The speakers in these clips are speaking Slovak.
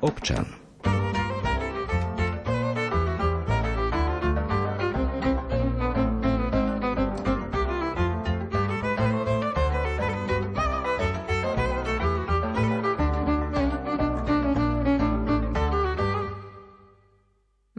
občan.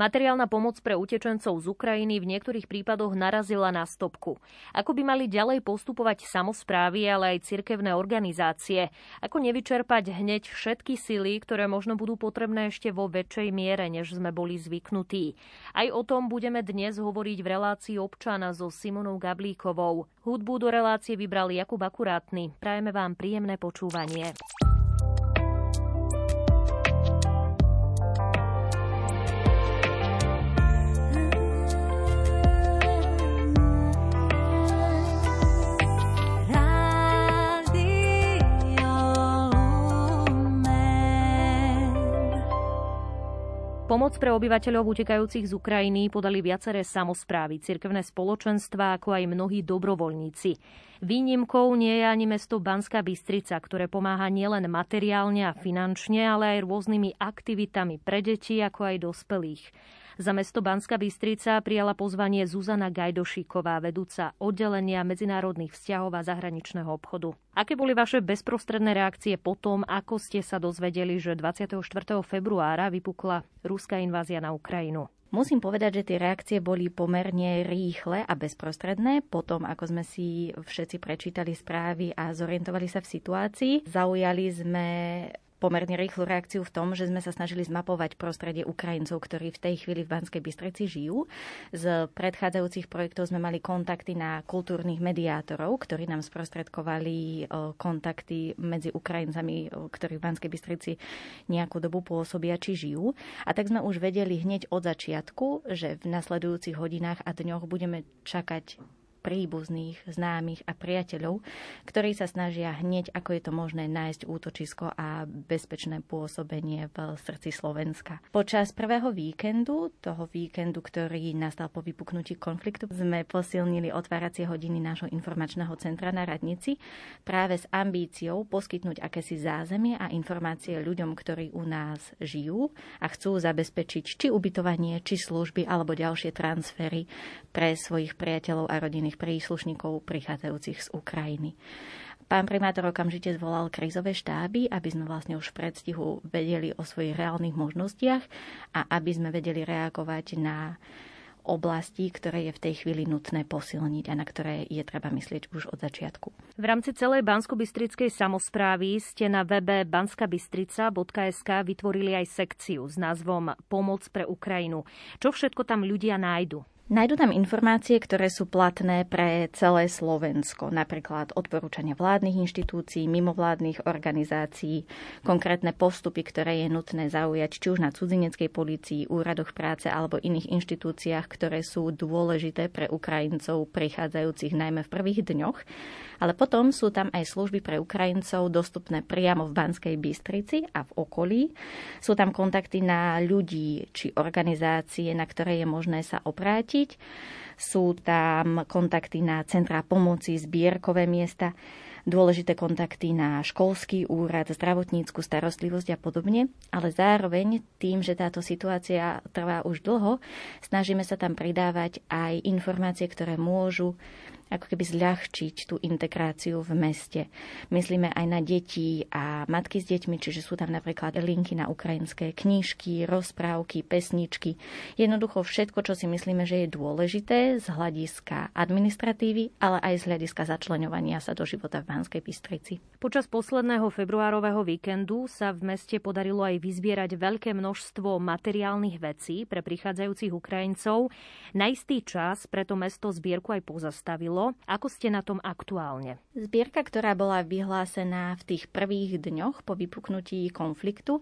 Materiálna pomoc pre utečencov z Ukrajiny v niektorých prípadoch narazila na stopku. Ako by mali ďalej postupovať samozprávy, ale aj cirkevné organizácie? Ako nevyčerpať hneď všetky sily, ktoré možno budú potrebné ešte vo väčšej miere, než sme boli zvyknutí? Aj o tom budeme dnes hovoriť v relácii občana so Simonou Gablíkovou. Hudbu do relácie vybral Jakub Akurátny. Prajeme vám príjemné počúvanie. Pomoc pre obyvateľov utekajúcich z Ukrajiny podali viaceré samozprávy, cirkevné spoločenstva, ako aj mnohí dobrovoľníci. Výnimkou nie je ani mesto Banská Bystrica, ktoré pomáha nielen materiálne a finančne, ale aj rôznymi aktivitami pre deti, ako aj dospelých. Za mesto Banska Bystrica prijala pozvanie Zuzana Gajdošíková, vedúca oddelenia medzinárodných vzťahov a zahraničného obchodu. Aké boli vaše bezprostredné reakcie po tom, ako ste sa dozvedeli, že 24. februára vypukla ruská invázia na Ukrajinu? Musím povedať, že tie reakcie boli pomerne rýchle a bezprostredné. Potom, ako sme si všetci prečítali správy a zorientovali sa v situácii, zaujali sme pomerne rýchlu reakciu v tom, že sme sa snažili zmapovať prostredie Ukrajincov, ktorí v tej chvíli v Banskej Bystrici žijú. Z predchádzajúcich projektov sme mali kontakty na kultúrnych mediátorov, ktorí nám sprostredkovali kontakty medzi Ukrajincami, ktorí v Banskej Bystrici nejakú dobu pôsobia či žijú. A tak sme už vedeli hneď od začiatku, že v nasledujúcich hodinách a dňoch budeme čakať príbuzných, známych a priateľov, ktorí sa snažia hneď, ako je to možné, nájsť útočisko a bezpečné pôsobenie v srdci Slovenska. Počas prvého víkendu, toho víkendu, ktorý nastal po vypuknutí konfliktu, sme posilnili otváracie hodiny nášho informačného centra na Radnici práve s ambíciou poskytnúť akési zázemie a informácie ľuďom, ktorí u nás žijú a chcú zabezpečiť či ubytovanie, či služby alebo ďalšie transfery pre svojich priateľov a rodiny rodinných príslušníkov prichádzajúcich z Ukrajiny. Pán primátor okamžite zvolal krízové štáby, aby sme vlastne už v predstihu vedeli o svojich reálnych možnostiach a aby sme vedeli reagovať na oblasti, ktoré je v tej chvíli nutné posilniť a na ktoré je treba myslieť už od začiatku. V rámci celej Bansko-Bystrickej samozprávy ste na webe banskabystrica.sk vytvorili aj sekciu s názvom Pomoc pre Ukrajinu. Čo všetko tam ľudia nájdu? Nájdu tam informácie, ktoré sú platné pre celé Slovensko, napríklad odporúčania vládnych inštitúcií, mimovládnych organizácií, konkrétne postupy, ktoré je nutné zaujať či už na cudzineckej policii, úradoch práce alebo iných inštitúciách, ktoré sú dôležité pre Ukrajincov prichádzajúcich najmä v prvých dňoch. Ale potom sú tam aj služby pre Ukrajincov dostupné priamo v Banskej Bystrici a v okolí. Sú tam kontakty na ľudí či organizácie, na ktoré je možné sa obrátiť. Sú tam kontakty na centrá pomoci, zbierkové miesta dôležité kontakty na školský úrad, zdravotníckú starostlivosť a podobne, ale zároveň tým, že táto situácia trvá už dlho, snažíme sa tam pridávať aj informácie, ktoré môžu ako keby zľahčiť tú integráciu v meste. Myslíme aj na deti a matky s deťmi, čiže sú tam napríklad linky na ukrajinské knížky, rozprávky, pesničky. Jednoducho všetko, čo si myslíme, že je dôležité z hľadiska administratívy, ale aj z hľadiska začlenovania sa do života v Banskej Bystrici. Počas posledného februárového víkendu sa v meste podarilo aj vyzbierať veľké množstvo materiálnych vecí pre prichádzajúcich Ukrajincov. Na istý čas preto mesto zbierku aj pozastavilo bolo. Ako ste na tom aktuálne? Zbierka, ktorá bola vyhlásená v tých prvých dňoch po vypuknutí konfliktu,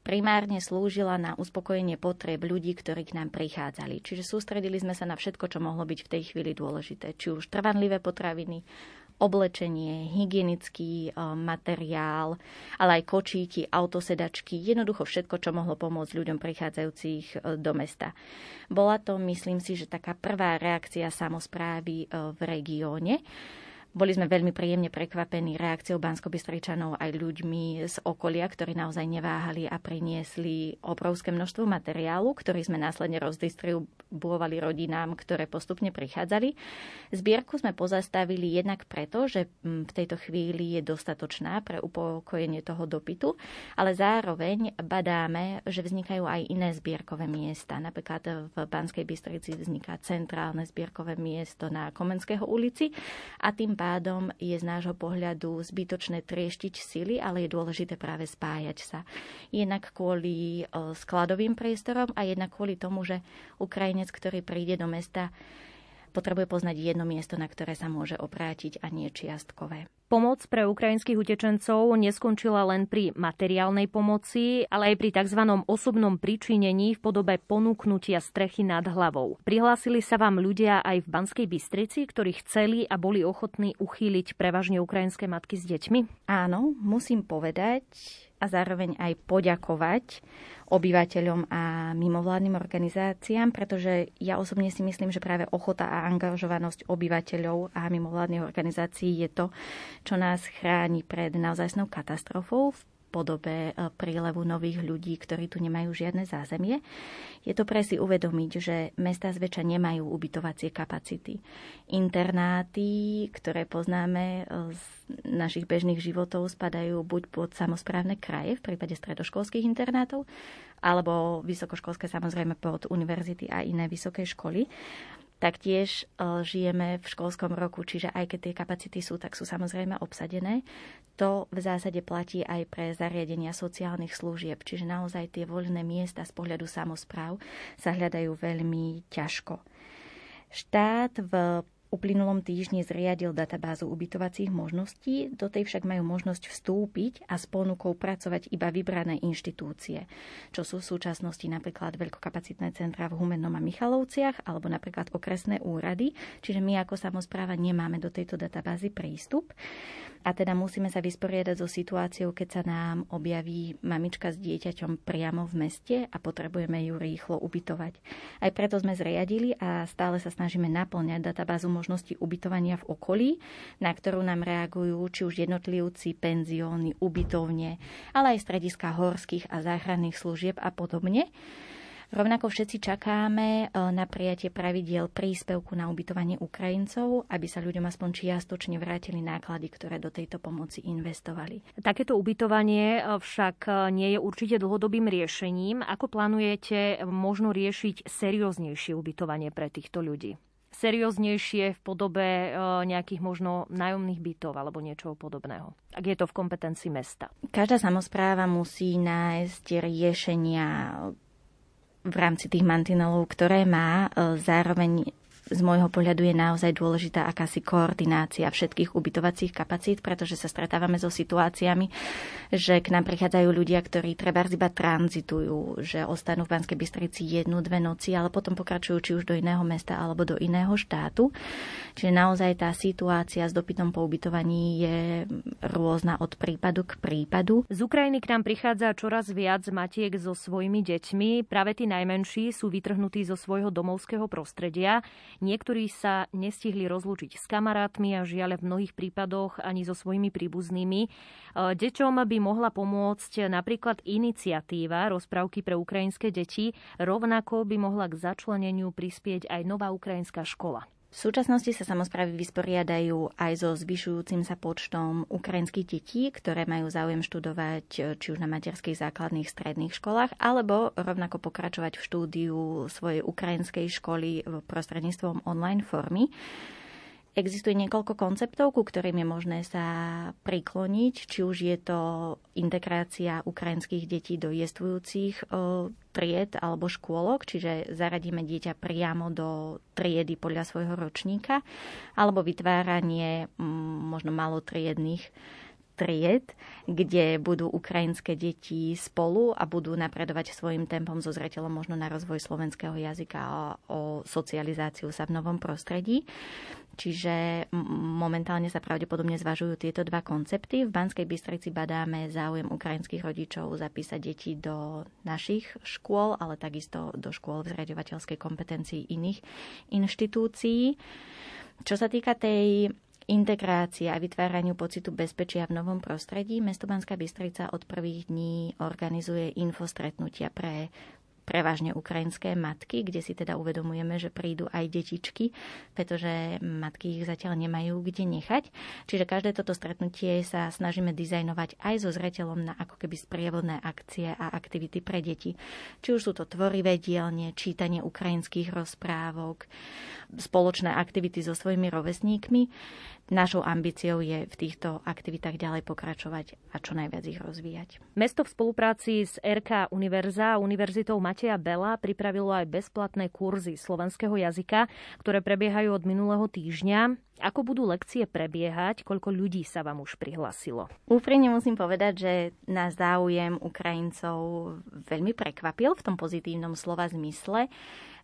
primárne slúžila na uspokojenie potreb ľudí, ktorí k nám prichádzali. Čiže sústredili sme sa na všetko, čo mohlo byť v tej chvíli dôležité. Či už trvanlivé potraviny, oblečenie, hygienický e, materiál, ale aj kočíky, autosedačky, jednoducho všetko, čo mohlo pomôcť ľuďom prichádzajúcich e, do mesta. Bola to, myslím si, že taká prvá reakcia samozprávy e, v regióne. Boli sme veľmi príjemne prekvapení reakciou bansko aj ľuďmi z okolia, ktorí naozaj neváhali a priniesli obrovské množstvo materiálu, ktorý sme následne rozdistribuovali rodinám, ktoré postupne prichádzali. Zbierku sme pozastavili jednak preto, že v tejto chvíli je dostatočná pre upokojenie toho dopytu, ale zároveň badáme, že vznikajú aj iné zbierkové miesta. Napríklad v Banskej Bystrici vzniká centrálne zbierkové miesto na Komenského ulici a tým pádom je z nášho pohľadu zbytočné trieštiť sily, ale je dôležité práve spájať sa. Jednak kvôli skladovým priestorom a jednak kvôli tomu, že Ukrajinec, ktorý príde do mesta, potrebuje poznať jedno miesto, na ktoré sa môže oprátiť a nie čiastkové. Pomoc pre ukrajinských utečencov neskončila len pri materiálnej pomoci, ale aj pri tzv. osobnom pričinení v podobe ponúknutia strechy nad hlavou. Prihlásili sa vám ľudia aj v Banskej Bystrici, ktorí chceli a boli ochotní uchýliť prevažne ukrajinské matky s deťmi? Áno, musím povedať a zároveň aj poďakovať obyvateľom a mimovládnym organizáciám, pretože ja osobne si myslím, že práve ochota a angažovanosť obyvateľov a mimovládnych organizácií je to, čo nás chráni pred naozajstnou katastrofou v podobe e, prílevu nových ľudí, ktorí tu nemajú žiadne zázemie. Je to pre si uvedomiť, že mesta zväčša nemajú ubytovacie kapacity. Internáty, ktoré poznáme e, z našich bežných životov, spadajú buď pod samozprávne kraje v prípade stredoškolských internátov, alebo vysokoškolské samozrejme pod univerzity a iné vysoké školy. Taktiež e, žijeme v školskom roku, čiže aj keď tie kapacity sú, tak sú samozrejme obsadené. To v zásade platí aj pre zariadenia sociálnych služieb, čiže naozaj tie voľné miesta z pohľadu samozpráv sa hľadajú veľmi ťažko. Štát v uplynulom týždni zriadil databázu ubytovacích možností, do tej však majú možnosť vstúpiť a s ponukou pracovať iba vybrané inštitúcie, čo sú v súčasnosti napríklad veľkokapacitné centra v Humennom a Michalovciach alebo napríklad okresné úrady, čiže my ako samozpráva nemáme do tejto databázy prístup. A teda musíme sa vysporiadať so situáciou, keď sa nám objaví mamička s dieťaťom priamo v meste a potrebujeme ju rýchlo ubytovať. Aj preto sme zriadili a stále sa snažíme naplňať databázu možností ubytovania v okolí, na ktorú nám reagujú či už jednotlivci, penzióny, ubytovne, ale aj strediska horských a záchranných služieb a podobne. Rovnako všetci čakáme e, na prijatie pravidiel príspevku na ubytovanie Ukrajincov, aby sa ľuďom aspoň čiastočne vrátili náklady, ktoré do tejto pomoci investovali. Takéto ubytovanie e, však e, nie je určite dlhodobým riešením. Ako plánujete možno riešiť serióznejšie ubytovanie pre týchto ľudí? Serióznejšie v podobe nejakých možno nájomných bytov alebo niečoho podobného, ak je to v kompetencii mesta. Každá samozpráva musí nájsť riešenia v rámci tých mantinelov, ktoré má. E, zároveň z môjho pohľadu je naozaj dôležitá akási koordinácia všetkých ubytovacích kapacít, pretože sa stretávame so situáciami, že k nám prichádzajú ľudia, ktorí treba iba tranzitujú, že ostanú v Banskej Bystrici jednu, dve noci, ale potom pokračujú či už do iného mesta alebo do iného štátu. Čiže naozaj tá situácia s dopytom po ubytovaní je rôzna od prípadu k prípadu. Z Ukrajiny k nám prichádza čoraz viac matiek so svojimi deťmi. Práve tí najmenší sú vytrhnutí zo svojho domovského prostredia. Niektorí sa nestihli rozlúčiť s kamarátmi a žiaľ v mnohých prípadoch ani so svojimi príbuznými. E, deťom by mohla pomôcť napríklad iniciatíva rozprávky pre ukrajinské deti, rovnako by mohla k začleneniu prispieť aj nová ukrajinská škola. V súčasnosti sa samozprávy vysporiadajú aj so zvyšujúcim sa počtom ukrajinských detí, ktoré majú záujem študovať e, či už na materských základných stredných školách, alebo rovnako pokračovať v štúdiu svojej ukrajinskej školy prostredníctvom online formy. Existuje niekoľko konceptov, ku ktorým je možné sa prikloniť, či už je to integrácia ukrajinských detí do jestvujúcich tried alebo škôlok, čiže zaradíme dieťa priamo do triedy podľa svojho ročníka, alebo vytváranie možno malotriedných tried, kde budú ukrajinské deti spolu a budú napredovať svojim tempom so zreteľom možno na rozvoj slovenského jazyka a o socializáciu sa v novom prostredí. Čiže momentálne sa pravdepodobne zvažujú tieto dva koncepty. V Banskej Bystrici badáme záujem ukrajinských rodičov zapísať deti do našich škôl, ale takisto do škôl v zriadovateľskej kompetencii iných inštitúcií. Čo sa týka tej integrácii a vytváraniu pocitu bezpečia v novom prostredí mesto Banská Bystrica od prvých dní organizuje infostretnutia pre prevažne ukrajinské matky, kde si teda uvedomujeme, že prídu aj detičky, pretože matky ich zatiaľ nemajú kde nechať. Čiže každé toto stretnutie sa snažíme dizajnovať aj so zreteľom na ako keby sprievodné akcie a aktivity pre deti. Či už sú to tvorivé dielne, čítanie ukrajinských rozprávok, spoločné aktivity so svojimi rovesníkmi. Našou ambíciou je v týchto aktivitách ďalej pokračovať a čo najviac ich rozvíjať. Mesto v spolupráci s RK Univerza a Univerzitou Mateja Bela pripravilo aj bezplatné kurzy slovenského jazyka, ktoré prebiehajú od minulého týždňa. Ako budú lekcie prebiehať? Koľko ľudí sa vám už prihlasilo? Úprimne musím povedať, že nás záujem Ukrajincov veľmi prekvapil v tom pozitívnom slova zmysle.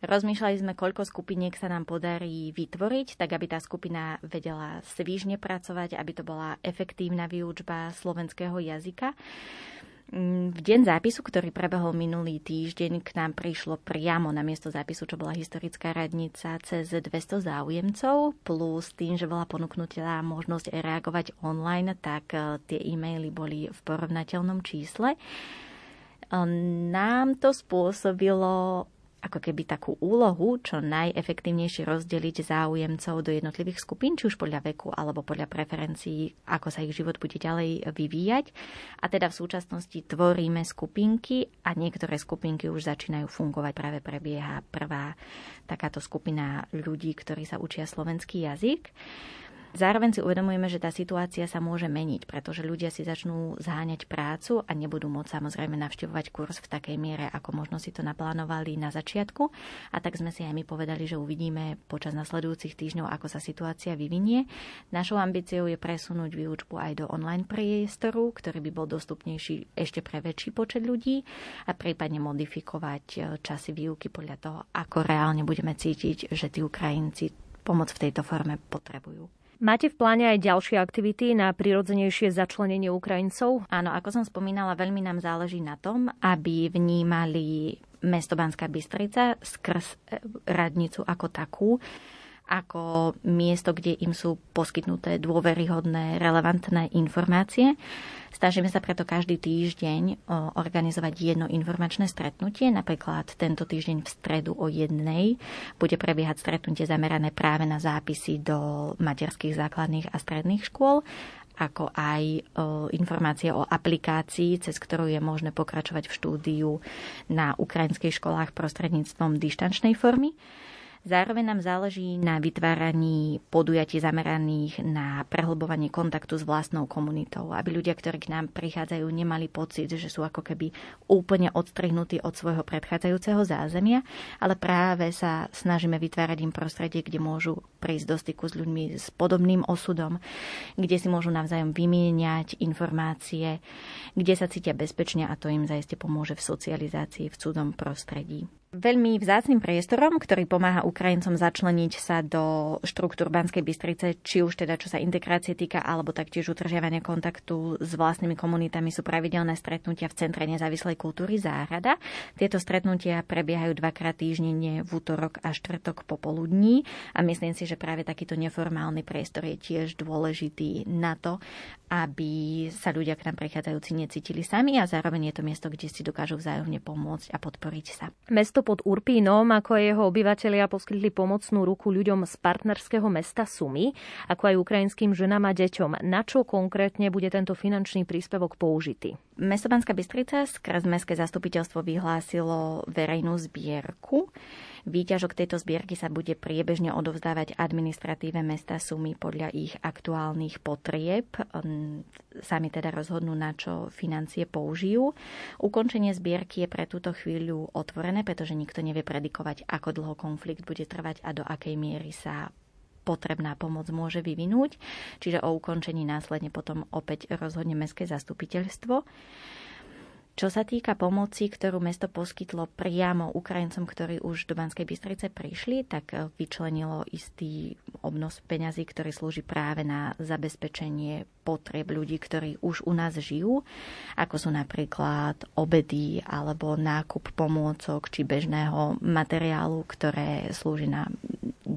Rozmýšľali sme, koľko skupiniek sa nám podarí vytvoriť, tak aby tá skupina vedela svížne pracovať, aby to bola efektívna výučba slovenského jazyka. Mm, v deň zápisu, ktorý prebehol minulý týždeň, k nám prišlo priamo na miesto zápisu, čo bola historická radnica, cez 200 záujemcov, plus tým, že bola ponúknutá možnosť reagovať online, tak eh, tie e-maily boli v porovnateľnom čísle. Nám to spôsobilo ako keby takú úlohu, čo najefektívnejšie rozdeliť záujemcov do jednotlivých skupín, či už podľa veku alebo podľa preferencií, ako sa ich život bude ďalej vyvíjať. A teda v súčasnosti tvoríme skupinky a niektoré skupinky už začínajú fungovať. Práve prebieha prvá takáto skupina ľudí, ktorí sa učia slovenský jazyk. Zároveň si uvedomujeme, že tá situácia sa môže meniť, pretože ľudia si začnú zháňať prácu a nebudú môcť samozrejme navštevovať kurz v takej miere, ako možno si to naplánovali na začiatku. A tak sme si aj my povedali, že uvidíme počas nasledujúcich týždňov, ako sa situácia vyvinie. Našou ambíciou je presunúť výučbu aj do online priestoru, ktorý by bol dostupnejší ešte pre väčší počet ľudí a prípadne modifikovať e, časy výuky podľa toho, ako reálne budeme cítiť, že tí Ukrajinci pomoc v tejto forme potrebujú. Máte v pláne aj ďalšie aktivity na prirodzenejšie začlenenie Ukrajincov? Áno, ako som spomínala, veľmi nám záleží na tom, aby vnímali mesto Banská Bystrica skrz e, radnicu ako takú ako miesto, kde im sú poskytnuté dôveryhodné, relevantné informácie. Snažíme sa preto každý týždeň organizovať jedno informačné stretnutie. Napríklad tento týždeň v stredu o jednej bude prebiehať stretnutie zamerané práve na zápisy do materských základných a stredných škôl ako aj informácie o aplikácii, cez ktorú je možné pokračovať v štúdiu na ukrajinských školách prostredníctvom dištančnej formy. Zároveň nám záleží na vytváraní podujatí zameraných na prehlbovanie kontaktu s vlastnou komunitou, aby ľudia, ktorí k nám prichádzajú, nemali pocit, že sú ako keby úplne odstrihnutí od svojho predchádzajúceho zázemia, ale práve sa snažíme vytvárať im prostredie, kde môžu prísť do styku s ľuďmi s podobným osudom, kde si môžu navzájom vymieňať informácie, kde sa cítia bezpečne a to im zaiste pomôže v socializácii v cudzom prostredí. Veľmi vzácným priestorom, ktorý pomáha Ukrajincom začleniť sa do štruktúr Banskej Bystrice, či už teda čo sa integrácie týka, alebo taktiež utržiavania kontaktu s vlastnými komunitami sú pravidelné stretnutia v Centre nezávislej kultúry Záhrada. Tieto stretnutia prebiehajú dvakrát týždenne v útorok a štvrtok popoludní a myslím si, že práve takýto neformálny priestor je tiež dôležitý na to, aby sa ľudia k nám prichádzajúci necítili sami a zároveň je to miesto, kde si dokážu vzájomne pomôcť a podporiť sa. Mesto pod Urpínom, ako jeho obyvateľia poskytli pomocnú ruku ľuďom z partnerského mesta Sumy, ako aj ukrajinským ženám a deťom. Na čo konkrétne bude tento finančný príspevok použitý? Mesto Banská Bystrica skrz Mestské zastupiteľstvo vyhlásilo verejnú zbierku Výťažok tejto zbierky sa bude priebežne odovzdávať administratíve mesta sumy podľa ich aktuálnych potrieb. Sami teda rozhodnú, na čo financie použijú. Ukončenie zbierky je pre túto chvíľu otvorené, pretože nikto nevie predikovať, ako dlho konflikt bude trvať a do akej miery sa potrebná pomoc môže vyvinúť. Čiže o ukončení následne potom opäť rozhodne Mestské zastupiteľstvo. Čo sa týka pomoci, ktorú mesto poskytlo priamo Ukrajincom, ktorí už do Banskej Bystrice prišli, tak e, vyčlenilo istý obnos peňazí, ktorý slúži práve na zabezpečenie potreb ľudí, ktorí už u nás žijú, ako sú napríklad obedy alebo nákup pomôcok či bežného materiálu, ktoré slúži na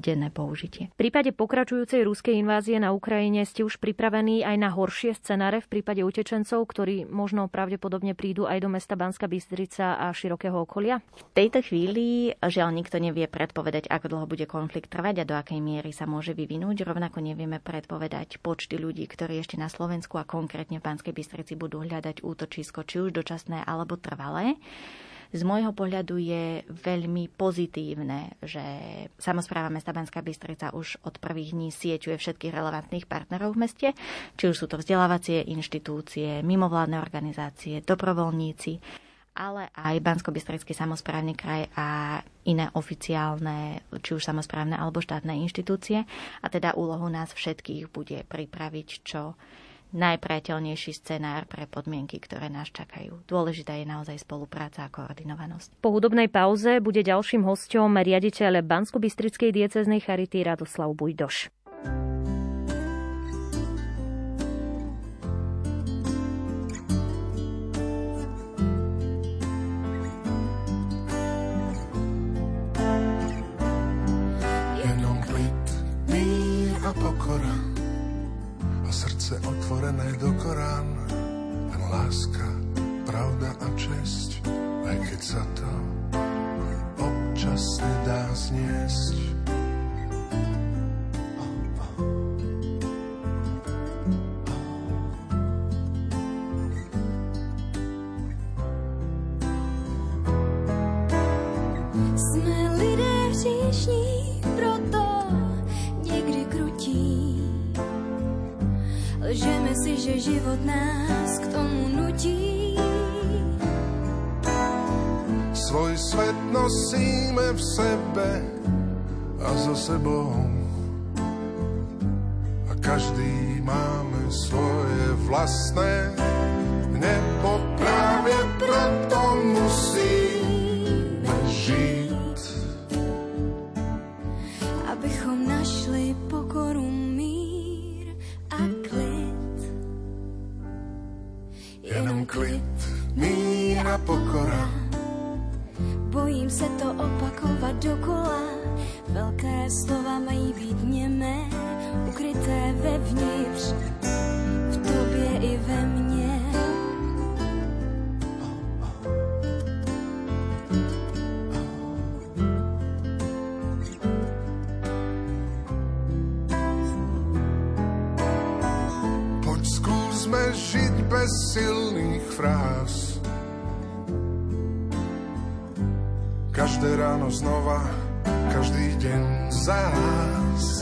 denné použitie. V prípade pokračujúcej ruskej invázie na Ukrajine ste už pripravení aj na horšie scenáre v prípade utečencov, ktorí možno pravdepodobne prídu aj do mesta Banska Bystrica a širokého okolia? V tejto chvíli žiaľ nikto nevie predpovedať, ako dlho bude konflikt trvať a do akej miery sa môže vyvinúť. Rovnako nevieme predpovedať počty ľudí, ktorí ešte na Slovensku a konkrétne v Banskej Bystrici budú hľadať útočisko, či už dočasné alebo trvalé z môjho pohľadu je veľmi pozitívne, že samozpráva mesta Banská Bystrica už od prvých dní sieťuje všetkých relevantných partnerov v meste, či už sú to vzdelávacie inštitúcie, mimovládne organizácie, dobrovoľníci, ale aj bansko samozprávny kraj a iné oficiálne, či už samozprávne alebo štátne inštitúcie. A teda úlohu nás všetkých bude pripraviť čo najpriateľnejší scenár pre podmienky, ktoré nás čakajú. Dôležitá je naozaj spolupráca a koordinovanosť. Po hudobnej pauze bude ďalším hostom riaditeľ Bansko-Bystrickej dieceznej charity Radoslav Bujdoš. Srdce otvorené do Korán, len láska, pravda a česť, aj keď sa to občas nedá zniesť. Každé ráno znova, každý deň za nás.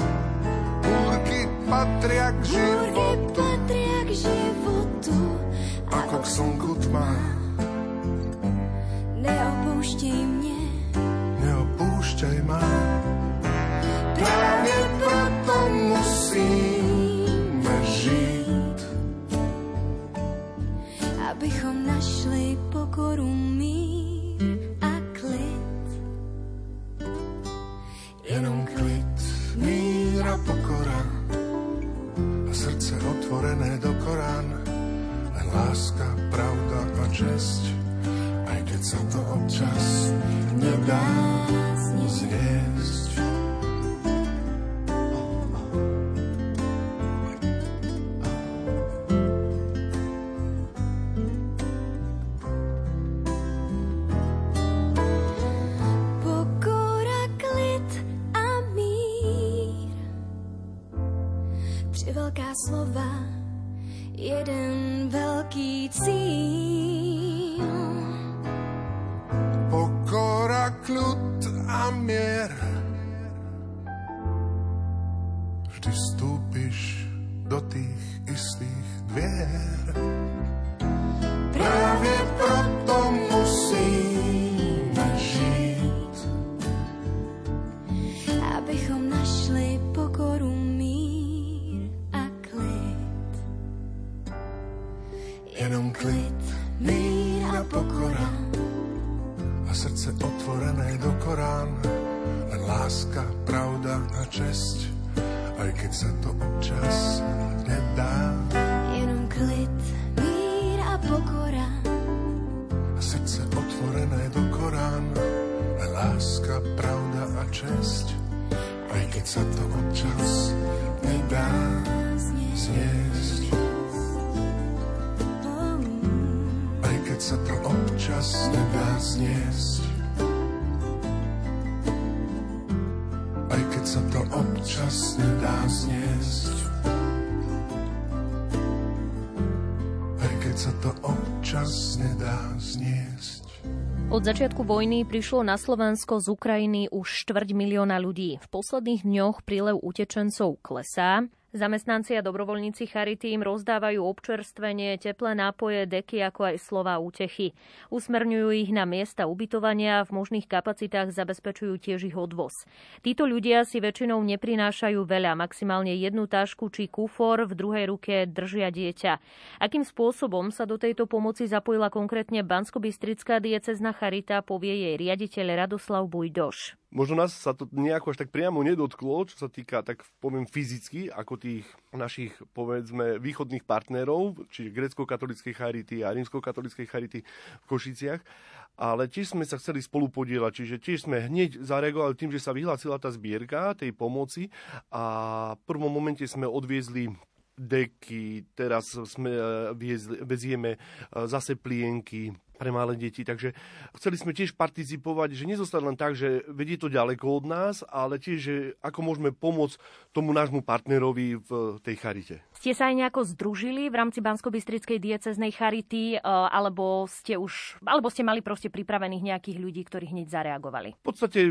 Búrky patria k životu, patria k životu ako k slnku tma. Neopúšťaj mne, neopúšťaj ma. Práve preto musím pokoru, pravda jenom klid, míra pokora a srdce otvorené do Korán. Len láska, pravda a čest, aj keď sa to občas nedá. Jenom klid, míra a pokora a srdce otvorené do Korán. Len láska, pravda a čest, aj keď sa to občas nedá zniesť. Občas nedá zniesť. Aj keď sa to občas nedá zniesť. Aj keď sa to občas nedá zniesť. Od začiatku vojny prišlo na Slovensko z Ukrajiny už štvrť milióna ľudí. V posledných dňoch prílev utečencov klesá. Zamestnanci a dobrovoľníci Charity im rozdávajú občerstvenie, teplé nápoje, deky ako aj slova útechy. Usmerňujú ich na miesta ubytovania a v možných kapacitách zabezpečujú tiež ich odvoz. Títo ľudia si väčšinou neprinášajú veľa, maximálne jednu tášku či kufor, v druhej ruke držia dieťa. Akým spôsobom sa do tejto pomoci zapojila konkrétne Banskobystrická diecezna Charita, povie jej riaditeľ Radoslav Bujdoš. Možno nás sa to nejako až tak priamo nedotklo, čo sa týka, tak poviem fyzicky, ako tých našich, povedzme, východných partnerov, čiže grecko-katolickej charity a rímsko-katolickej charity v Košiciach. Ale tiež sme sa chceli spolu podielať, čiže tiež sme hneď zareagovali tým, že sa vyhlásila tá zbierka tej pomoci a v prvom momente sme odviezli deky, teraz sme e, vezieme e, zase plienky, pre malé deti. Takže chceli sme tiež participovať, že nezostať len tak, že vedie to ďaleko od nás, ale tiež, že ako môžeme pomôcť tomu nášmu partnerovi v tej charite. Ste sa aj nejako združili v rámci Bansko-Bystrickej dieceznej charity, e, alebo ste už, alebo ste mali proste pripravených nejakých ľudí, ktorí hneď zareagovali? V podstate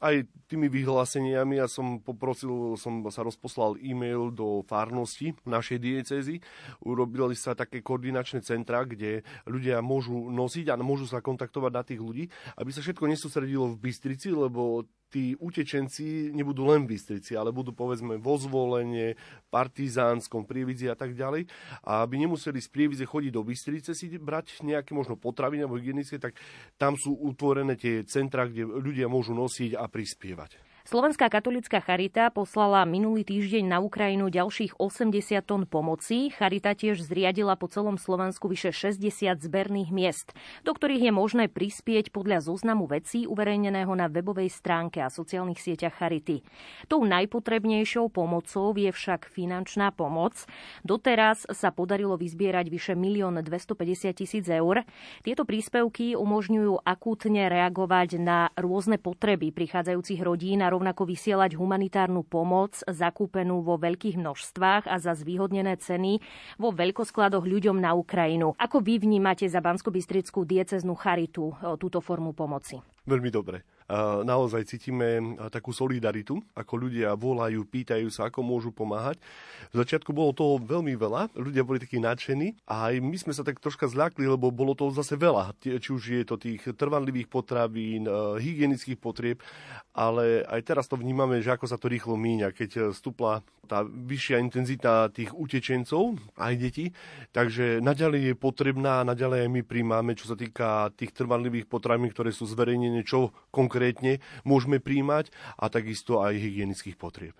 aj tými vyhláseniami ja som poprosil, som sa rozposlal e-mail do farnosti našej diecezy. Urobili sa také koordinačné centra, kde ľudia môžu nosiť a môžu sa kontaktovať na tých ľudí, aby sa všetko nesústredilo v Bystrici, lebo tí utečenci nebudú len v Bystrici, ale budú povedzme vo zvolenie, partizánskom, prievidzi a tak ďalej. A aby nemuseli z prievidze chodiť do Bystrice si brať nejaké možno potraviny alebo hygienické, tak tam sú utvorené tie centra, kde ľudia môžu nosiť a prispievať. Slovenská katolická charita poslala minulý týždeň na Ukrajinu ďalších 80 tón pomoci. Charita tiež zriadila po celom Slovensku vyše 60 zberných miest, do ktorých je možné prispieť podľa zoznamu vecí uverejneného na webovej stránke a sociálnych sieťach Charity. Tou najpotrebnejšou pomocou je však finančná pomoc. Doteraz sa podarilo vyzbierať vyše 1 250 tisíc eur. Tieto príspevky umožňujú akútne reagovať na rôzne potreby prichádzajúcich rodín a rovnako vysielať humanitárnu pomoc zakúpenú vo veľkých množstvách a za zvýhodnené ceny vo veľkoskladoch ľuďom na Ukrajinu. Ako vy vnímate za bansko dieceznú charitu e, túto formu pomoci? Veľmi dobre naozaj cítime takú solidaritu, ako ľudia volajú, pýtajú sa, ako môžu pomáhať. V začiatku bolo toho veľmi veľa, ľudia boli takí nadšení a aj my sme sa tak troška zľakli, lebo bolo toho zase veľa. Či už je to tých trvanlivých potravín, hygienických potrieb, ale aj teraz to vnímame, že ako sa to rýchlo míňa, keď stupla tá vyššia intenzita tých utečencov, aj detí. Takže naďalej je potrebná, naďalej my príjmame, čo sa týka tých trvanlivých potravín, ktoré sú zverejnené, čo konkrétne môžeme príjmať a takisto aj hygienických potrieb.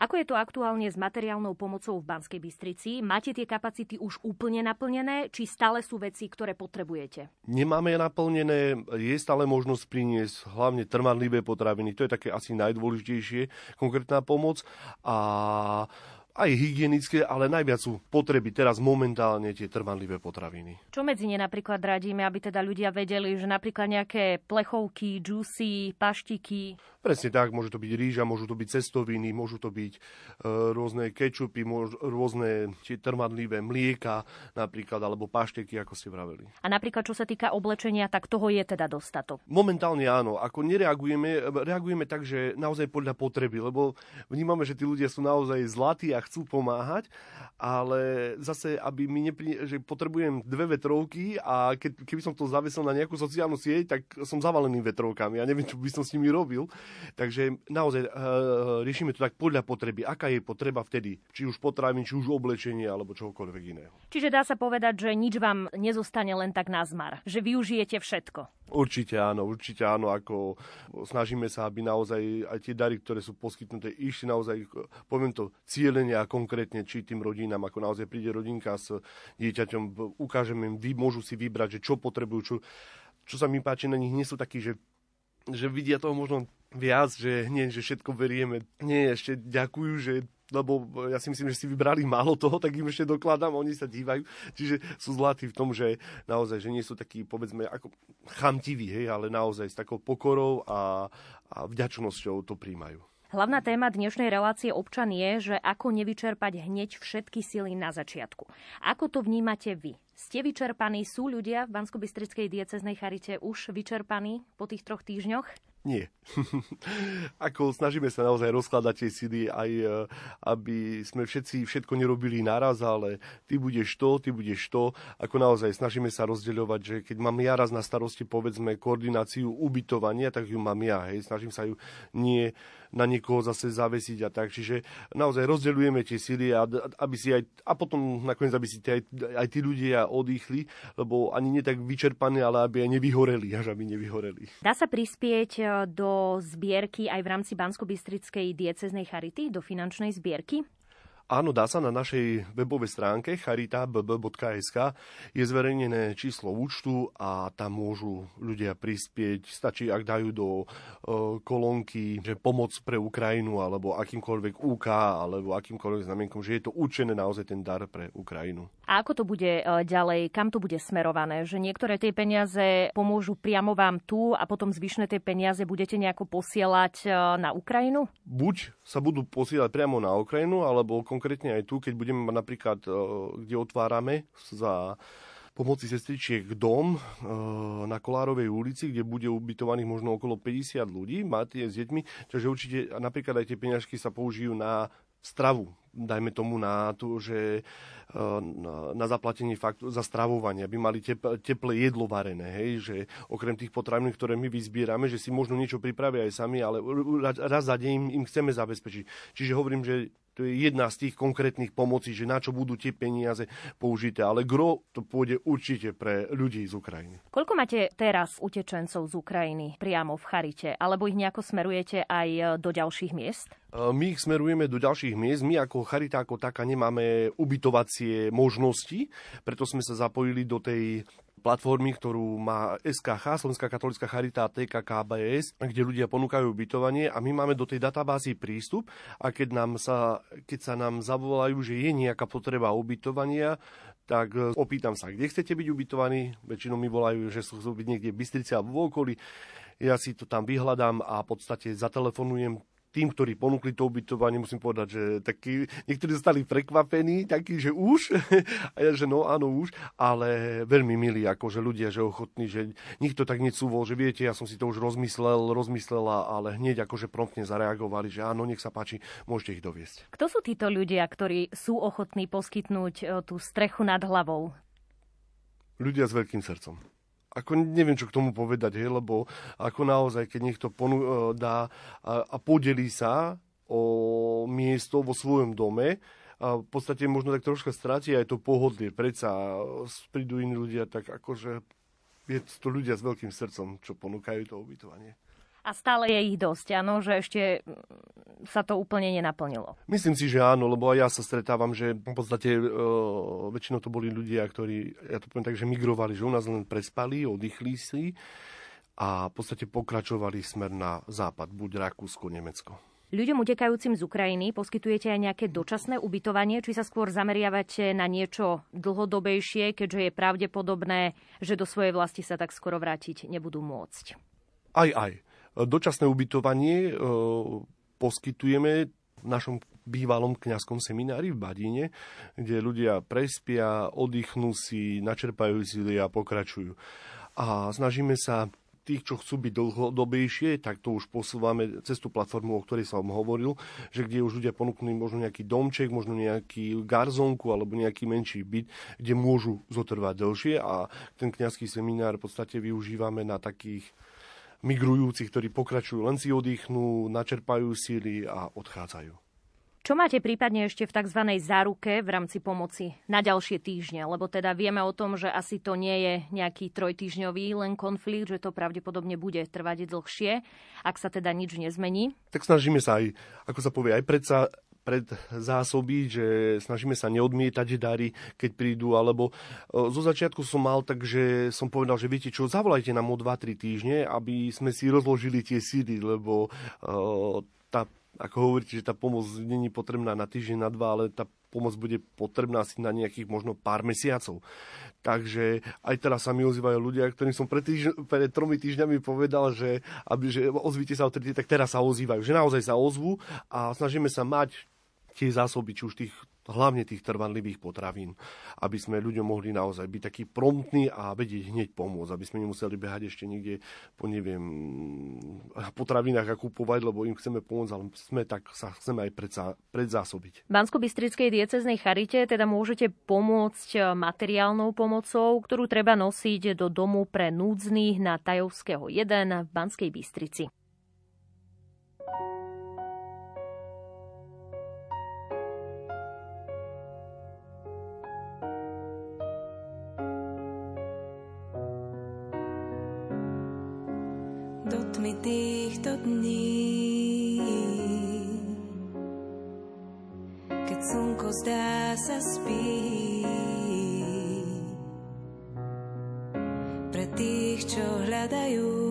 Ako je to aktuálne s materiálnou pomocou v Banskej Bystrici? Máte tie kapacity už úplne naplnené, či stále sú veci, ktoré potrebujete? Nemáme je naplnené, je stále možnosť priniesť hlavne trvanlivé potraviny, to je také asi najdôležitejšie, konkrétna pomoc. A aj hygienické, ale najviac sú potreby teraz momentálne tie trvanlivé potraviny. Čo medzi ne napríklad radíme, aby teda ľudia vedeli, že napríklad nejaké plechovky, džusy, paštiky? Presne tak, môže to byť rýža, môžu to byť cestoviny, môžu to byť e, rôzne kečupy, môž, rôzne tie trvanlivé mlieka napríklad, alebo pašteky, ako ste vraveli. A napríklad, čo sa týka oblečenia, tak toho je teda dostatok? Momentálne áno. Ako nereagujeme, reagujeme tak, že naozaj podľa potreby, lebo vnímame, že tí ľudia sú naozaj zlatí a chcú pomáhať, ale zase, aby mi nepri... že potrebujem dve vetrovky a keď, keby som to zavesil na nejakú sociálnu sieť, tak som zavalený vetrovkami. Ja neviem, čo by som s nimi robil. Takže naozaj uh, riešime to tak podľa potreby. Aká je potreba vtedy? Či už potravín, či už oblečenie, alebo čokoľvek iného. Čiže dá sa povedať, že nič vám nezostane len tak na zmar. Že využijete všetko. Určite áno, určite áno, ako snažíme sa, aby naozaj aj tie dary, ktoré sú poskytnuté, išli naozaj, poviem to, cieľene a konkrétne, či tým rodinám, ako naozaj príde rodinka s dieťaťom, ukážeme im, vy môžu si vybrať, že čo potrebujú, čo, čo sa mi páči na nich, nie sú takí, že, že vidia toho možno viac, že nie, že všetko berieme. Nie, ešte ďakujú, že lebo ja si myslím, že si vybrali málo toho, tak im ešte dokladám, oni sa dívajú. Čiže sú zlatí v tom, že naozaj, že nie sú takí, povedzme, ako chamtiví, hej, ale naozaj s takou pokorou a, a vďačnosťou to príjmajú. Hlavná téma dnešnej relácie občan je, že ako nevyčerpať hneď všetky sily na začiatku. Ako to vnímate vy? Ste vyčerpaní? Sú ľudia v bansko dieceznej charite už vyčerpaní po tých troch týždňoch? Nie. Ako snažíme sa naozaj rozkladať tie síly aj, e, aby sme všetci všetko nerobili naraz, ale ty budeš to, ty budeš to. Ako naozaj snažíme sa rozdeľovať, že keď mám ja raz na starosti povedzme koordináciu ubytovania, tak ju mám ja. Hej. Snažím sa ju nie na niekoho zase zavesiť a tak. Čiže naozaj rozdeľujeme tie síly, aby si aj, a potom nakoniec, aby si aj, aj tí ľudia odýchli, lebo ani nie tak vyčerpaní, ale aby aj nevyhoreli, až aby nevyhoreli. Dá sa prispieť e, do zbierky aj v rámci Bansko-Bystrickej dieceznej charity, do finančnej zbierky? Áno, dá sa na našej webovej stránke charitabb.sk je zverejnené číslo účtu a tam môžu ľudia prispieť. Stačí, ak dajú do e, kolónky, že pomoc pre Ukrajinu alebo akýmkoľvek UK alebo akýmkoľvek znamienkom, že je to určené naozaj ten dar pre Ukrajinu. A ako to bude e, ďalej? Kam to bude smerované? Že niektoré tie peniaze pomôžu priamo vám tu a potom zvyšné tie peniaze budete nejako posielať e, na Ukrajinu? Buď sa budú posielať priamo na Ukrajinu, alebo konkrétne aj tu, keď budeme mať napríklad, e, kde otvárame za pomoci sestričiek dom e, na Kolárovej ulici, kde bude ubytovaných možno okolo 50 ľudí, máte s deťmi, takže určite napríklad aj tie peňažky sa použijú na stravu, dajme tomu na to, že na zaplatenie faktu za stravovanie, aby mali teplé jedlo varené, hej, že okrem tých potravín, ktoré my vyzbierame, že si možno niečo pripravia aj sami, ale raz za deň im chceme zabezpečiť. Čiže hovorím, že to je jedna z tých konkrétnych pomocí, že na čo budú tie peniaze použité. Ale gro to pôjde určite pre ľudí z Ukrajiny. Koľko máte teraz utečencov z Ukrajiny priamo v Charite? Alebo ich nejako smerujete aj do ďalších miest? My ich smerujeme do ďalších miest. My ako Charita ako taká nemáme ubytovacie možnosti, preto sme sa zapojili do tej platformy, ktorú má SKH, Slovenská katolická charita TKKBS, kde ľudia ponúkajú ubytovanie a my máme do tej databázy prístup a keď, nám sa, keď sa nám zavolajú, že je nejaká potreba ubytovania, tak e, opýtam sa, kde chcete byť ubytovaní. Väčšinou mi volajú, že sú byť niekde v Bystrici alebo v okolí. Ja si to tam vyhľadám a v podstate zatelefonujem tým, ktorí ponúkli to ubytovanie, musím povedať, že takí, niektorí zostali prekvapení, takí, že už, a ja, že no áno už, ale veľmi milí, akože ľudia, že ochotní, že nikto tak necúvol, že viete, ja som si to už rozmyslel, rozmyslela, ale hneď akože promptne zareagovali, že áno, nech sa páči, môžete ich doviesť. Kto sú títo ľudia, ktorí sú ochotní poskytnúť e, tú strechu nad hlavou? Ľudia s veľkým srdcom ako neviem, čo k tomu povedať, hej, lebo ako naozaj, keď niekto ponu- e, dá a, a podelí sa o miesto vo svojom dome, a v podstate možno tak troška stráti aj to pohodlie. Predsa prídu iní ľudia, tak akože je to ľudia s veľkým srdcom, čo ponúkajú to ubytovanie. A stále je ich dosť, áno, že ešte sa to úplne nenaplnilo. Myslím si, že áno, lebo aj ja sa stretávam, že v podstate e, väčšinou to boli ľudia, ktorí, ja to poviem tak, že migrovali, že u nás len prespali, oddychli si a v podstate pokračovali smer na západ, buď Rakúsko, Nemecko. Ľuďom utekajúcim z Ukrajiny poskytujete aj nejaké dočasné ubytovanie, či sa skôr zameriavate na niečo dlhodobejšie, keďže je pravdepodobné, že do svojej vlasti sa tak skoro vrátiť nebudú môcť? Aj, aj. Dočasné ubytovanie e, poskytujeme v našom bývalom kňazskom seminári v Badine, kde ľudia prespia, oddychnú si, načerpajú síly a pokračujú. A snažíme sa tých, čo chcú byť dlhodobejšie, tak to už posúvame cez tú platformu, o ktorej som hovoril, že kde už ľudia ponúknú možno nejaký domček, možno nejaký garzonku alebo nejaký menší byt, kde môžu zotrvať dlhšie a ten kňazský seminár v podstate využívame na takých migrujúcich, ktorí pokračujú, len si oddychnú, načerpajú síly a odchádzajú. Čo máte prípadne ešte v tzv. záruke v rámci pomoci na ďalšie týždne? Lebo teda vieme o tom, že asi to nie je nejaký trojtýžňový len konflikt, že to pravdepodobne bude trvať dlhšie, ak sa teda nič nezmení. Tak snažíme sa aj, ako sa povie, aj predsa predzásobiť, že snažíme sa neodmietať dary, keď prídu, alebo zo začiatku som mal tak, že som povedal, že viete čo, zavolajte nám o 2-3 týždne, aby sme si rozložili tie síly, lebo tá ako hovoríte, že tá pomoc není potrebná na týždeň, na dva, ale tá pomoc bude potrebná asi na nejakých možno pár mesiacov. Takže aj teraz sa mi ozývajú ľudia, ktorým som pred, týžd- pred tromi týždňami povedal, že, aby, že ozvíte sa o tak teraz sa ozývajú. Že naozaj sa ozvú a snažíme sa mať tie zásoby, či už tých hlavne tých trvanlivých potravín, aby sme ľuďom mohli naozaj byť takí promptní a vedieť hneď pomôcť, aby sme nemuseli behať ešte niekde po, neviem, potravinách a kupovať, lebo im chceme pomôcť, ale sme tak sa chceme aj predsa, predzásobiť. V Bansko-Bystrickej dieceznej charite teda môžete pomôcť materiálnou pomocou, ktorú treba nosiť do domu pre núdznych na Tajovského 1 v Banskej Bystrici. Mi týchto dní. Keď slnko zdá sa spí, pre tých, čo hľadajú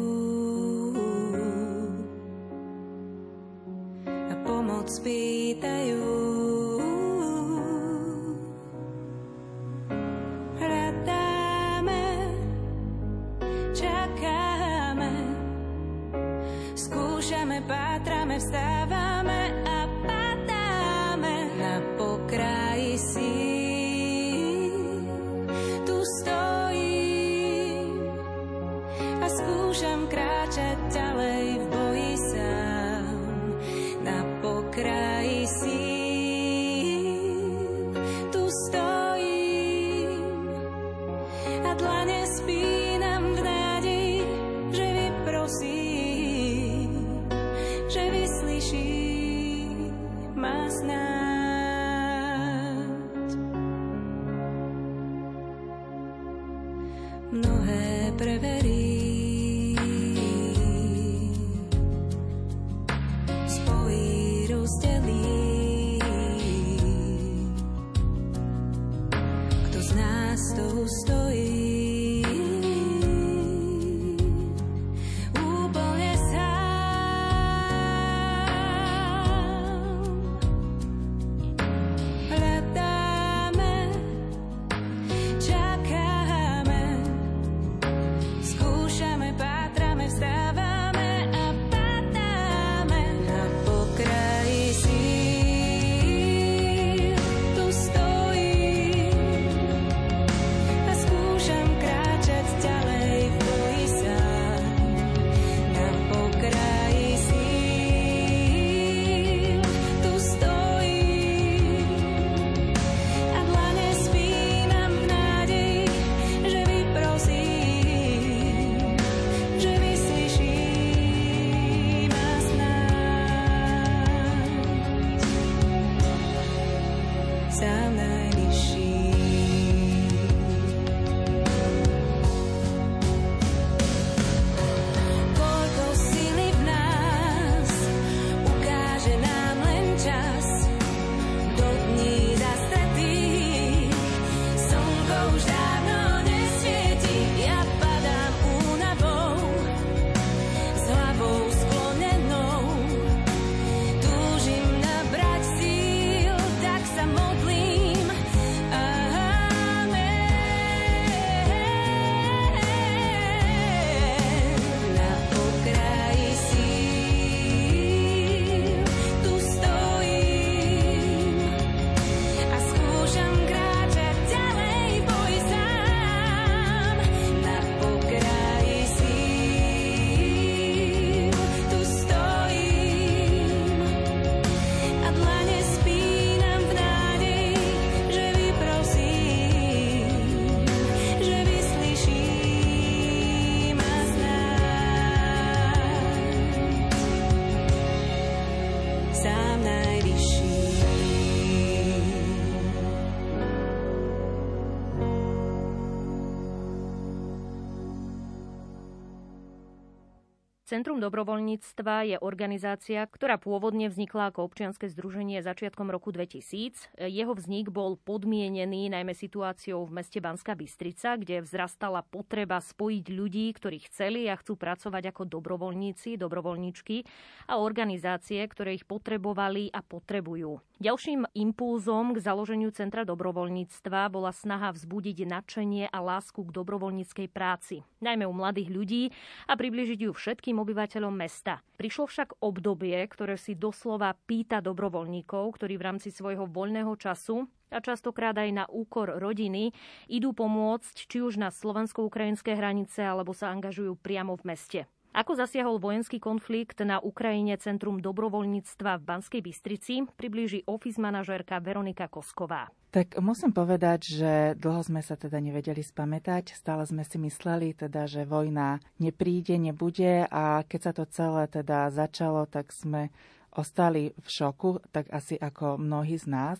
Centrum dobrovoľníctva je organizácia, ktorá pôvodne vznikla ako občianske združenie začiatkom roku 2000. Jeho vznik bol podmienený najmä situáciou v meste Banská Bystrica, kde vzrastala potreba spojiť ľudí, ktorí chceli a chcú pracovať ako dobrovoľníci, dobrovoľníčky a organizácie, ktoré ich potrebovali a potrebujú. Ďalším impulzom k založeniu Centra dobrovoľníctva bola snaha vzbudiť nadšenie a lásku k dobrovoľníckej práci, najmä u mladých ľudí a približiť ju všetkým obyvateľom mesta. Prišlo však obdobie, ktoré si doslova pýta dobrovoľníkov, ktorí v rámci svojho voľného času a častokrát aj na úkor rodiny idú pomôcť či už na slovensko-ukrajinské hranice alebo sa angažujú priamo v meste. Ako zasiahol vojenský konflikt na Ukrajine Centrum dobrovoľníctva v Banskej Bystrici, priblíži office manažérka Veronika Kosková. Tak musím povedať, že dlho sme sa teda nevedeli spamätať. Stále sme si mysleli teda, že vojna nepríde, nebude a keď sa to celé teda začalo, tak sme ostali v šoku, tak asi ako mnohí z nás.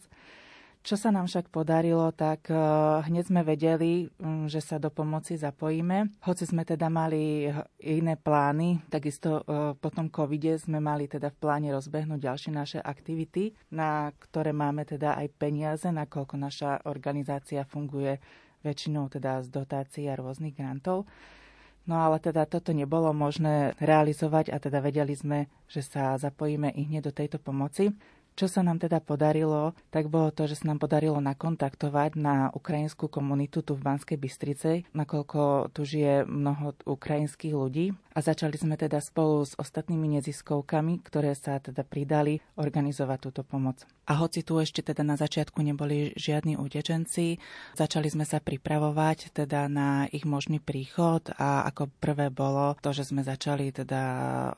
Čo sa nám však podarilo, tak eh, hneď sme vedeli, že sa do pomoci zapojíme. Hoci sme teda mali iné plány, takisto eh, po tom covide sme mali teda v pláne rozbehnúť ďalšie naše aktivity, na ktoré máme teda aj peniaze, nakoľko naša organizácia funguje väčšinou teda z dotácií a rôznych grantov. No ale teda toto nebolo možné realizovať a teda vedeli sme, že sa zapojíme i hneď do tejto pomoci. Čo sa nám teda podarilo, tak bolo to, že sa nám podarilo nakontaktovať na ukrajinskú komunitu tu v Banskej Bystrice, nakoľko tu žije mnoho ukrajinských ľudí a začali sme teda spolu s ostatnými neziskovkami, ktoré sa teda pridali organizovať túto pomoc. A hoci tu ešte teda na začiatku neboli žiadni utečenci, začali sme sa pripravovať teda na ich možný príchod a ako prvé bolo to, že sme začali teda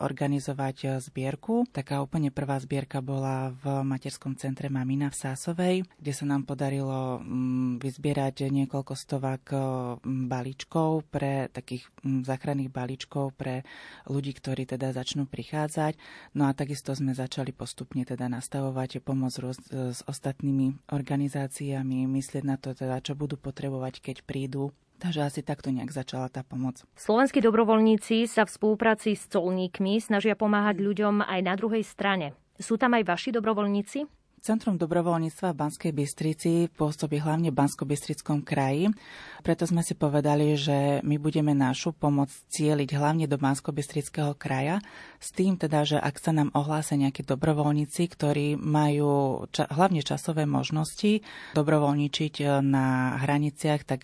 organizovať zbierku. Taká úplne prvá zbierka bola v materskom centre Mamina v Sásovej, kde sa nám podarilo mm, vyzbierať niekoľko stovák mm, balíčkov pre takých mm, záchranných balíčkov pre ľudí, ktorí teda začnú prichádzať. No a takisto sme začali postupne teda nastavovať pomoc s ostatnými organizáciami, myslieť na to teda, čo budú potrebovať, keď prídu Takže asi takto nejak začala tá pomoc. Slovenskí dobrovoľníci sa v spolupráci s colníkmi snažia pomáhať ľuďom aj na druhej strane. Sú tam aj vaši dobrovoľníci? Centrum dobrovoľníctva v Banskej Bystrici pôsobí hlavne v Bansko-Bystrickom kraji. Preto sme si povedali, že my budeme našu pomoc cieliť hlavne do Bansko-Bystrického kraja. S tým teda, že ak sa nám ohlásia nejakí dobrovoľníci, ktorí majú ča- hlavne časové možnosti dobrovoľničiť na hraniciach, tak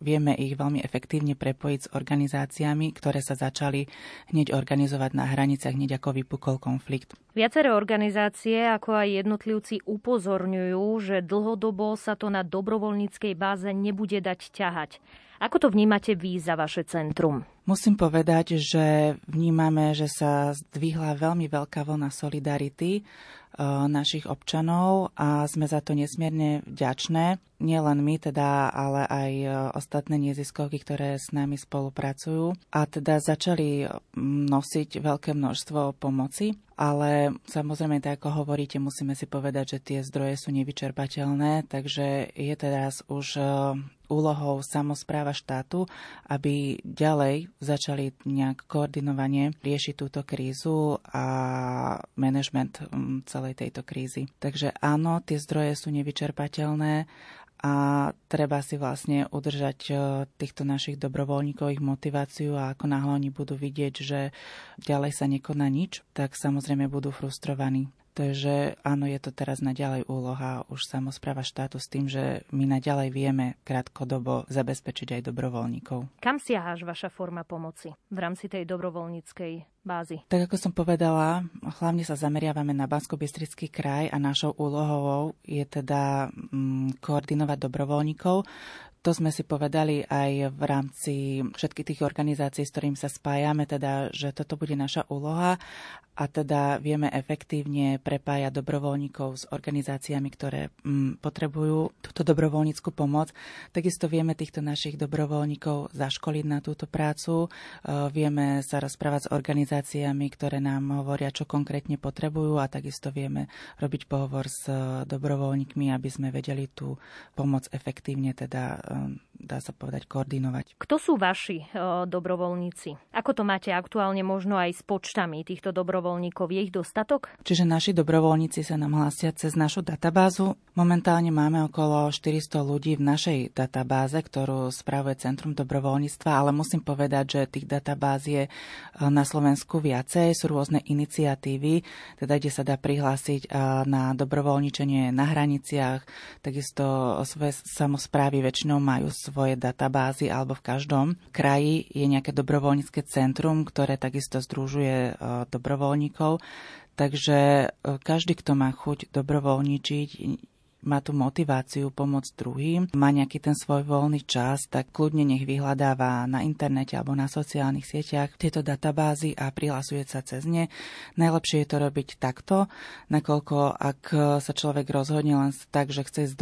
vieme ich veľmi efektívne prepojiť s organizáciami, ktoré sa začali hneď organizovať na hraniciach, hneď ako vypukol konflikt. Viaceré organizácie, ako aj jednotlivci upozorňujú, že dlhodobo sa to na dobrovoľníckej báze nebude dať ťahať. Ako to vnímate vy za vaše centrum? Musím povedať, že vnímame, že sa zdvihla veľmi veľká vlna solidarity E, našich občanov a sme za to nesmierne vďačné. Nielen my teda, ale aj e, ostatné neziskovky, ktoré s nami spolupracujú. A teda začali nosiť veľké množstvo pomoci, ale samozrejme, tak ako hovoríte, musíme si povedať, že tie zdroje sú nevyčerpateľné, takže je teraz už e, úlohou samozpráva štátu, aby ďalej začali nejak koordinovane riešiť túto krízu a manažment celej tejto krízy. Takže áno, tie zdroje sú nevyčerpateľné a treba si vlastne udržať e, týchto našich dobrovoľníkov, ich motiváciu a ako náhle oni budú vidieť, že ďalej sa nekoná nič, tak samozrejme budú frustrovaní. Takže áno, je to teraz naďalej úloha už samozpráva štátu s tým, že my naďalej vieme krátkodobo zabezpečiť aj dobrovoľníkov. Kam siaháš vaša forma pomoci v rámci tej dobrovoľníckej bázy? Tak ako som povedala, hlavne sa zameriavame na bansko kraj a našou úlohou je teda mm, koordinovať dobrovoľníkov. To sme si povedali aj v rámci všetkých tých organizácií, s ktorým sa spájame, teda, že toto bude naša úloha a teda vieme efektívne prepájať dobrovoľníkov s organizáciami, ktoré mm, potrebujú túto dobrovoľníckú pomoc. Takisto vieme týchto našich dobrovoľníkov zaškoliť na túto prácu. E, vieme sa rozprávať s organizáciami, ktoré nám hovoria, čo konkrétne potrebujú a takisto vieme robiť pohovor s dobrovoľníkmi, aby sme vedeli tú pomoc efektívne teda dá sa povedať, koordinovať. Kto sú vaši e, dobrovoľníci? Ako to máte aktuálne možno aj s počtami týchto dobrovoľníkov? Je ich dostatok? Čiže naši dobrovoľníci sa nám hlásia cez našu databázu. Momentálne máme okolo 400 ľudí v našej databáze, ktorú spravuje Centrum dobrovoľníctva, ale musím povedať, že tých databáz je e, na Slovensku viacej. Sú rôzne iniciatívy, teda kde sa dá prihlásiť e, na dobrovoľničenie na hraniciach. Takisto svoje samozprávy väčšinou majú svoje databázy alebo v každom kraji je nejaké dobrovoľnícke centrum, ktoré takisto združuje e, dobrovoľníkov. Takže e, každý, kto má chuť dobrovoľničiť, má tú motiváciu pomôcť druhým, má nejaký ten svoj voľný čas, tak kľudne nech vyhľadáva na internete alebo na sociálnych sieťach tieto databázy a prihlasuje sa cez ne. Najlepšie je to robiť takto, nakoľko ak sa človek rozhodne len tak, že chce ísť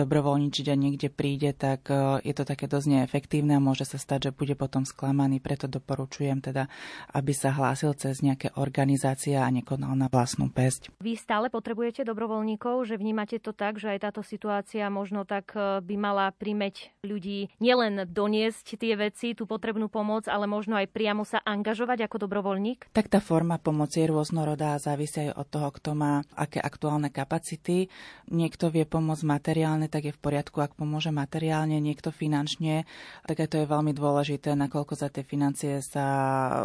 a niekde príde, tak e, je to také dosť neefektívne a môže sa stať, že bude potom sklamaný. Preto doporučujem teda, aby sa hlásil cez nejaké organizácie a nekonal na vlastnú pesť. Vy stále potrebujete dobrovoľníkov, že vnímate to tak, že aj táto situácia možno tak e, by mala primeť ľudí nielen doniesť tie veci, tú potrebnú pomoc, ale možno aj priamo sa angažovať ako dobrovoľník? Tak tá forma pomoci je rôznorodá a závisí aj od toho, kto má aké aktuálne kapacity. Niekto vie pomôcť materiálne, tak je v poriadku, ak pomôže materiálne, niekto finančne, tak aj to je veľmi dôležité, nakoľko za tie financie sa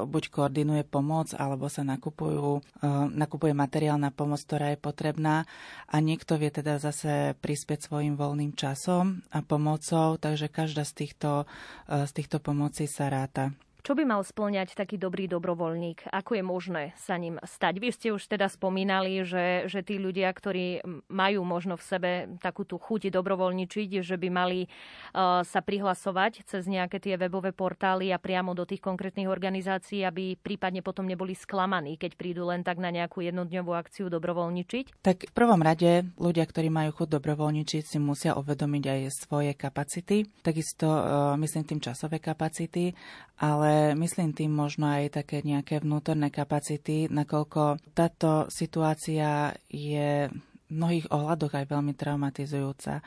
buď koordinuje pomoc, alebo sa nakupujú, e, nakupuje materiálna pomoc, ktorá je potrebná a niekto vie teda zase pri prispieť svojim voľným časom a pomocou, takže každá z týchto, eh, z týchto pomocí sa ráta. Čo by mal splňať taký dobrý dobrovoľník? Ako je možné sa ním stať? Vy ste už teda spomínali, že, že tí ľudia, ktorí majú možno v sebe takú tú chuť dobrovoľničiť, že by mali uh, sa prihlasovať cez nejaké tie webové portály a priamo do tých konkrétnych organizácií, aby prípadne potom neboli sklamaní, keď prídu len tak na nejakú jednodňovú akciu dobrovoľničiť? Tak v prvom rade ľudia, ktorí majú chuť dobrovoľničiť, si musia uvedomiť aj svoje kapacity, takisto uh, myslím tým časové kapacity, ale ale myslím tým možno aj také nejaké vnútorné kapacity, nakoľko táto situácia je v mnohých ohľadoch aj veľmi traumatizujúca.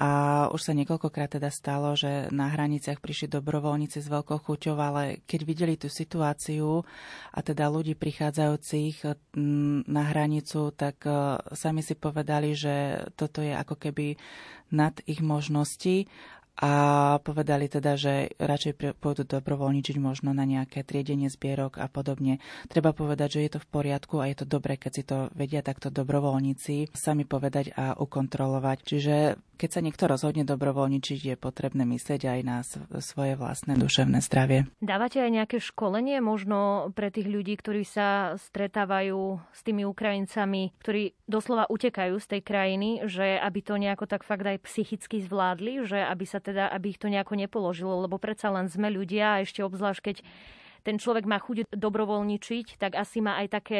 A už sa niekoľkokrát teda stalo, že na hraniciach prišli dobrovoľníci s veľkou chuťou, ale keď videli tú situáciu a teda ľudí prichádzajúcich mm, na hranicu, tak e, sami si povedali, že toto je ako keby nad ich možnosti a povedali teda, že radšej pôjdu dobrovoľničiť možno na nejaké triedenie zbierok a podobne. Treba povedať, že je to v poriadku a je to dobré, keď si to vedia takto dobrovoľníci sami povedať a ukontrolovať. Čiže keď sa niekto rozhodne dobrovoľničiť, je potrebné myslieť aj na svoje vlastné duševné zdravie. Dávate aj nejaké školenie možno pre tých ľudí, ktorí sa stretávajú s tými Ukrajincami, ktorí doslova utekajú z tej krajiny, že aby to nejako tak fakt aj psychicky zvládli, že aby sa teda, aby ich to nejako nepoložilo, lebo predsa len sme ľudia a ešte obzvlášť, keď ten človek má chuť dobrovoľničiť, tak asi má aj také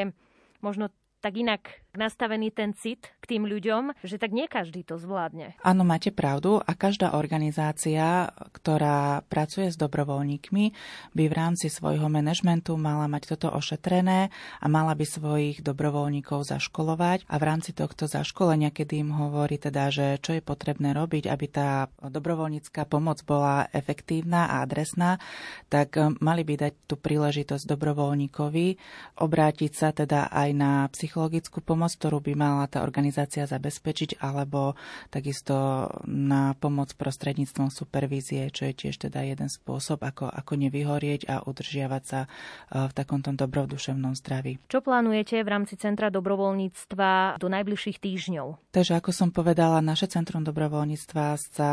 možno tak inak nastavený ten cit k tým ľuďom, že tak nie každý to zvládne. Áno, máte pravdu a každá organizácia, ktorá pracuje s dobrovoľníkmi, by v rámci svojho manažmentu mala mať toto ošetrené a mala by svojich dobrovoľníkov zaškolovať a v rámci tohto zaškolenia, kedy im hovorí teda, že čo je potrebné robiť, aby tá dobrovoľnícká pomoc bola efektívna a adresná, tak eh, mali by dať tú príležitosť dobrovoľníkovi obrátiť sa teda aj na psychologickú pomoc pomoc, ktorú by mala tá organizácia zabezpečiť, alebo takisto na pomoc prostredníctvom supervízie, čo je tiež teda jeden spôsob, ako, ako nevyhorieť a udržiavať sa e, v takomto dobroduševnom zdraví. Čo plánujete v rámci Centra dobrovoľníctva do najbližších týždňov? Takže ako som povedala, naše Centrum dobrovoľníctva sa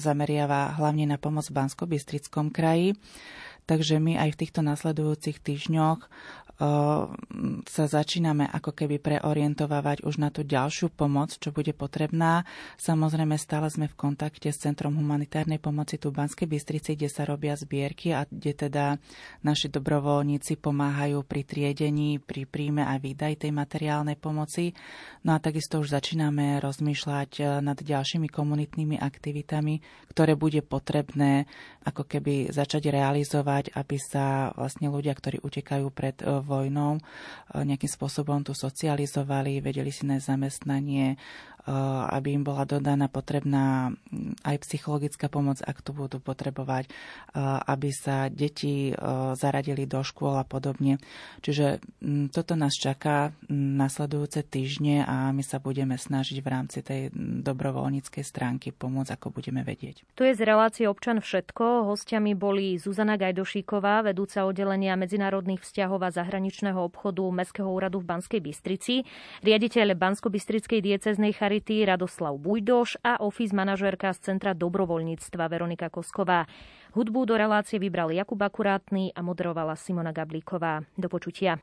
zameriava hlavne na pomoc v Bansko-Bystrickom kraji. Takže my aj v týchto nasledujúcich týždňoch sa začíname ako keby preorientovať už na tú ďalšiu pomoc, čo bude potrebná. Samozrejme stále sme v kontakte s Centrom humanitárnej pomoci tu v Banskej Bystrici, kde sa robia zbierky a kde teda naši dobrovoľníci pomáhajú pri triedení, pri príjme a výdaj tej materiálnej pomoci. No a takisto už začíname rozmýšľať e, nad ďalšími komunitnými aktivitami, ktoré bude potrebné ako keby začať realizovať, aby sa vlastne ľudia, ktorí utekajú pred e, vojnou, e, nejakým spôsobom tu socializovali, vedeli si nájsť zamestnanie, aby im bola dodaná potrebná aj psychologická pomoc, ak to budú potrebovať, aby sa deti zaradili do škôl a podobne. Čiže toto nás čaká nasledujúce týždne a my sa budeme snažiť v rámci tej dobrovoľníckej stránky pomôcť, ako budeme vedieť. Tu je z relácie Občan všetko. Hostiami boli Zuzana Gajdošíková, vedúca oddelenia medzinárodných vzťahov a zahraničného obchodu Mestského úradu v Banskej Bystrici, riaditeľ Bansko-Bystrickej dieceznej charity Radoslav Bujdoš a office manažérka z Centra dobrovoľníctva Veronika Kosková. Hudbu do relácie vybral Jakub Akurátny a moderovala Simona Gablíková. Do počutia.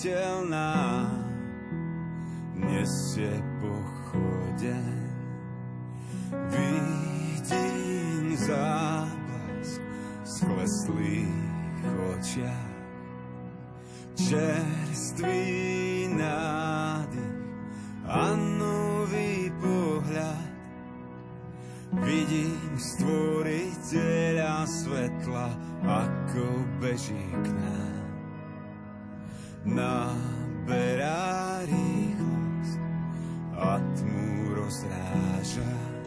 neviditeľná nesie pochodeň. Vidím záblesk skleslých očiach, čerstvý nádych a nový pohľad. Vidím stvoriteľa svetla, ako beží k nám naberá rýchlosť a tmu rozráža.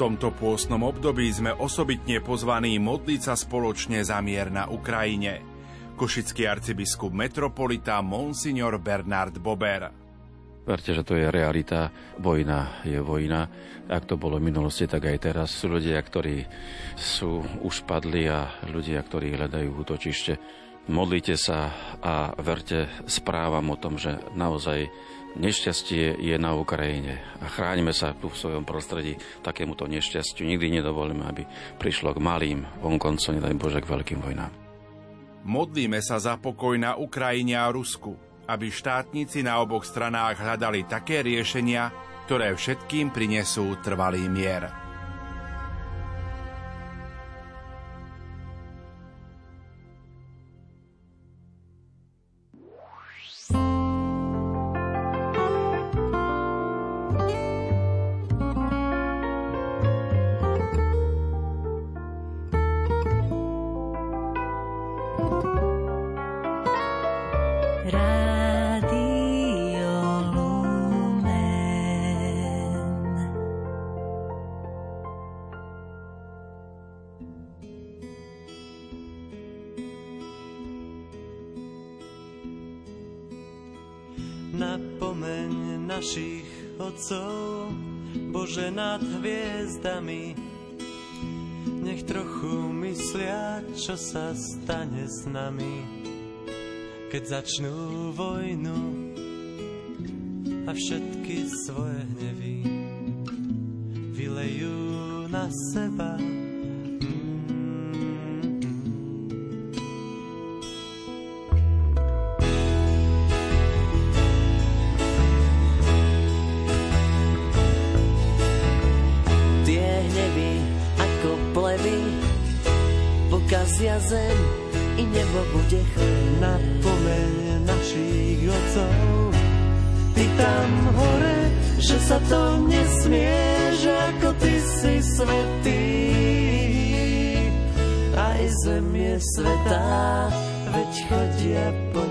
Tomto pôstnom období sme osobitne pozvaní modliť sa spoločne za mier na Ukrajine. Košický arcibiskup metropolita Monsignor Bernard Bober. Verte, že to je realita. Vojna je vojna. Ak to bolo v minulosti, tak aj teraz sú ľudia, ktorí sú už a ľudia, ktorí hľadajú útočište. Modlite sa a verte správam o tom, že naozaj nešťastie je na Ukrajine a chráňme sa tu v svojom prostredí takémuto nešťastiu. Nikdy nedovolíme, aby prišlo k malým vonkoncom, nedaj Bože, k veľkým vojnám. Modlíme sa za pokoj na Ukrajine a Rusku, aby štátnici na oboch stranách hľadali také riešenia, ktoré všetkým prinesú trvalý mier. Mocou, Bože nad hviezdami. Nech trochu myslia, čo sa stane s nami, keď začnú vojnu a všetky svoje hnevy vylejú na seba. Svetá Veď chodia po